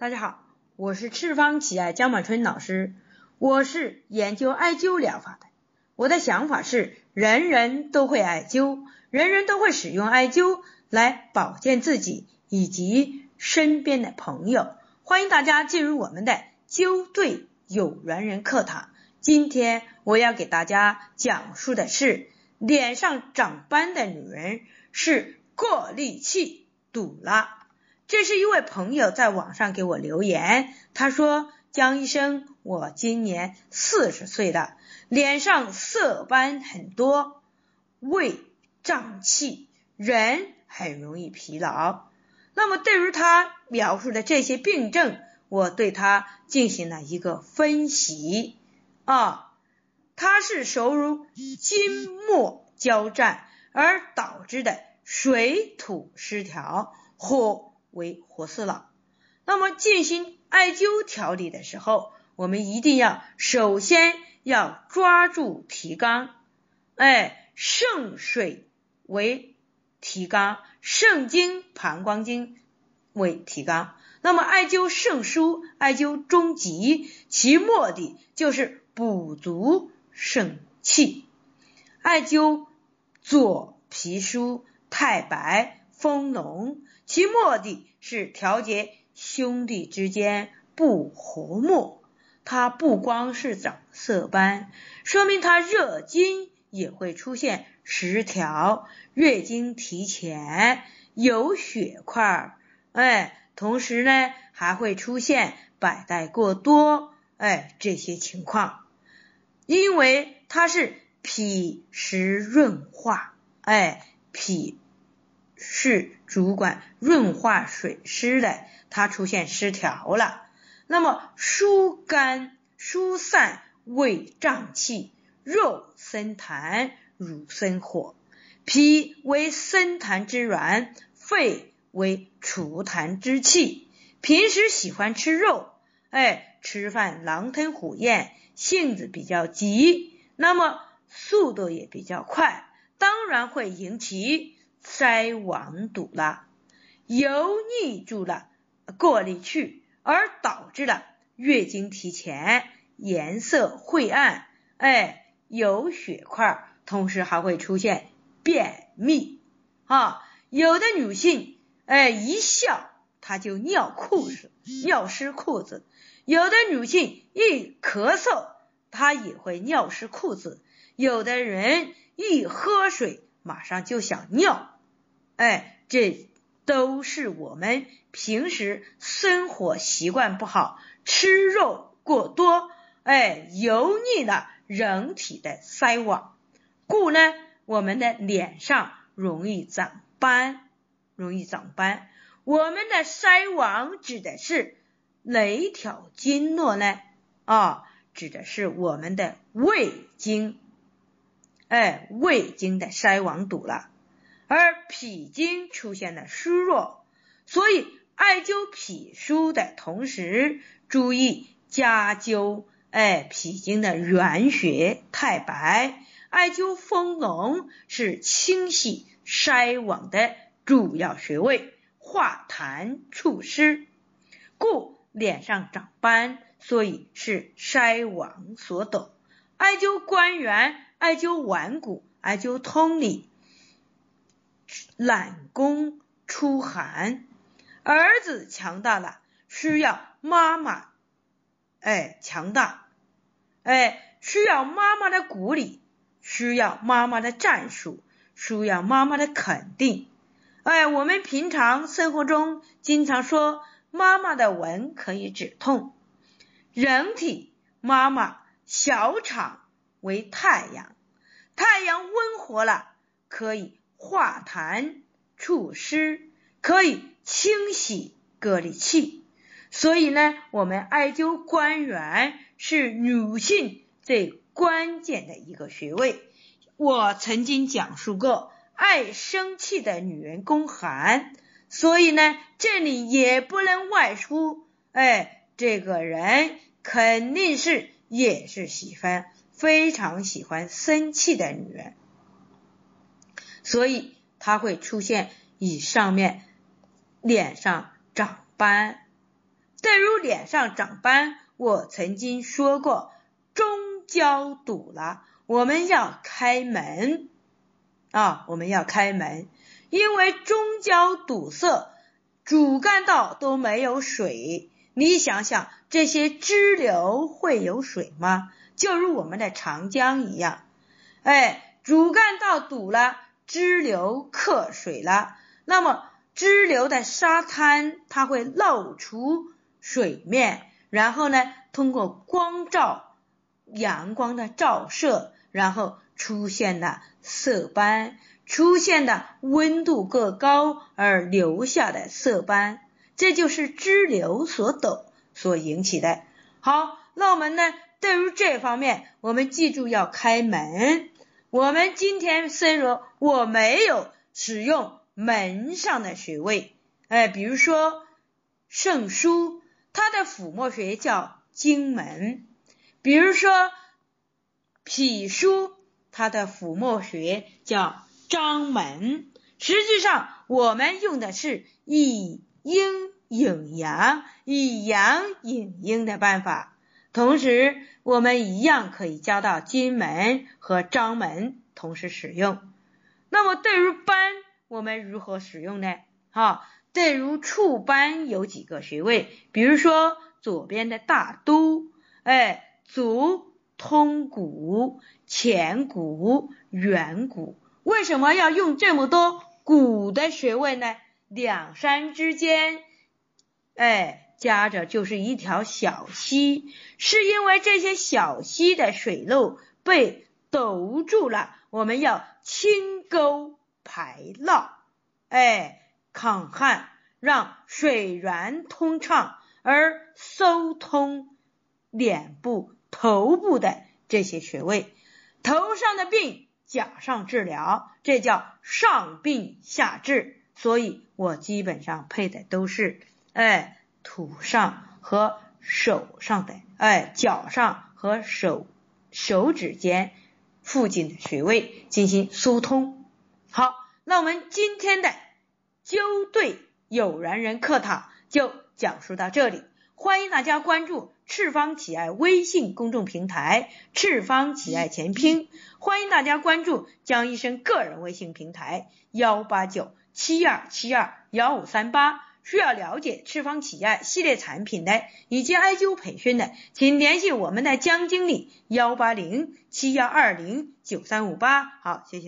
大家好，我是赤方奇艾江满春老师，我是研究艾灸疗法的。我的想法是，人人都会艾灸，人人都会使用艾灸来保健自己以及身边的朋友。欢迎大家进入我们的灸对有缘人课堂。今天我要给大家讲述的是，脸上长斑的女人是过滤器堵了。这是一位朋友在网上给我留言，他说：“江医生，我今年四十岁了，脸上色斑很多，胃胀气，人很容易疲劳。”那么对于他描述的这些病症，我对他进行了一个分析啊，他是属于金木交战而导致的水土失调或。为活色了。那么进行艾灸调理的时候，我们一定要首先要抓住提纲，哎，肾水为提纲，肾经、膀胱经为提纲。那么艾灸肾腧、艾灸中极，其目的就是补足肾气。艾灸左脾腧、太白、丰隆。其目的是调节兄弟之间不和睦。它不光是长色斑，说明它热经也会出现失调，月经提前，有血块，哎，同时呢还会出现白带过多，哎，这些情况，因为它是脾湿润化，哎，脾。是主管润化水湿的，它出现失调了。那么疏肝疏散胃胀气，肉生痰，乳生火。脾为生痰之源，肺为除痰之器。平时喜欢吃肉，哎，吃饭狼吞虎咽，性子比较急，那么速度也比较快，当然会引起。筛网堵了，油腻住了，过滤去，而导致了月经提前，颜色晦暗，哎，有血块，同时还会出现便秘啊。有的女性，哎，一笑她就尿裤子，尿湿裤子；有的女性一咳嗽，她也会尿湿裤子；有的人一喝水，马上就想尿。哎，这都是我们平时生活习惯不好，吃肉过多，哎，油腻了人体的筛网，故呢，我们的脸上容易长斑，容易长斑。我们的筛网指的是哪条经络呢？啊，指的是我们的胃经，哎，胃经的筛网堵了。而脾经出现了虚弱，所以艾灸脾腧的同时，注意加灸哎脾经的原穴太白。艾灸丰隆是清洗筛网的主要穴位，化痰除湿，故脸上长斑，所以是筛网所抖。艾灸关元，艾灸腕骨，艾灸通里。懒宫出寒，儿子强大了，需要妈妈，哎，强大，哎，需要妈妈的鼓励，需要妈妈的战术，需要妈妈的肯定。哎，我们平常生活中经常说，妈妈的吻可以止痛。人体妈妈小肠为太阳，太阳温和了，可以。化痰除湿，可以清洗隔离气，所以呢，我们艾灸关元是女性最关键的一个穴位。我曾经讲述过，爱生气的女人宫寒，所以呢，这里也不能外出。哎，这个人肯定是也是喜欢非常喜欢生气的女人。所以它会出现以上面脸上长斑。对于脸上长斑，我曾经说过，中焦堵了，我们要开门啊，我们要开门，因为中焦堵塞，主干道都没有水。你想想，这些支流会有水吗？就如我们的长江一样，哎，主干道堵了，支流克水了，那么支流的沙滩它会露出水面，然后呢，通过光照阳光的照射，然后出现了色斑，出现的温度过高而留下的色斑。这就是支流所抖所引起的。好，那我们呢？对于这方面，我们记住要开门。我们今天虽然我没有使用门上的穴位，哎，比如说肾腧，它的腹膜穴叫荆门；比如说脾腧，它的腹膜穴叫章门。实际上，我们用的是以。阴引阳，以阳引阴的办法，同时我们一样可以加到金门和章门同时使用。那么对于斑，我们如何使用呢？哈，对于触斑有几个穴位，比如说左边的大都，哎，足通骨、前骨、远骨，为什么要用这么多骨的穴位呢？两山之间，哎，夹着就是一条小溪，是因为这些小溪的水路被堵住了，我们要清沟排涝，哎，抗旱，让水源通畅，而疏通脸部、头部的这些穴位，头上的病脚上治疗，这叫上病下治。所以我基本上配的都是，哎，土上和手上的，哎，脚上和手手指间附近的穴位进行疏通。好，那我们今天的灸对有缘人课堂就讲述到这里，欢迎大家关注赤方企爱微信公众平台“赤方企爱全拼”，欢迎大家关注江医生个人微信平台幺八九。七二七二幺五三八，需要了解赤方企业系列产品的以及艾灸培训的，请联系我们的江经理幺八零七幺二零九三五八。好，谢谢。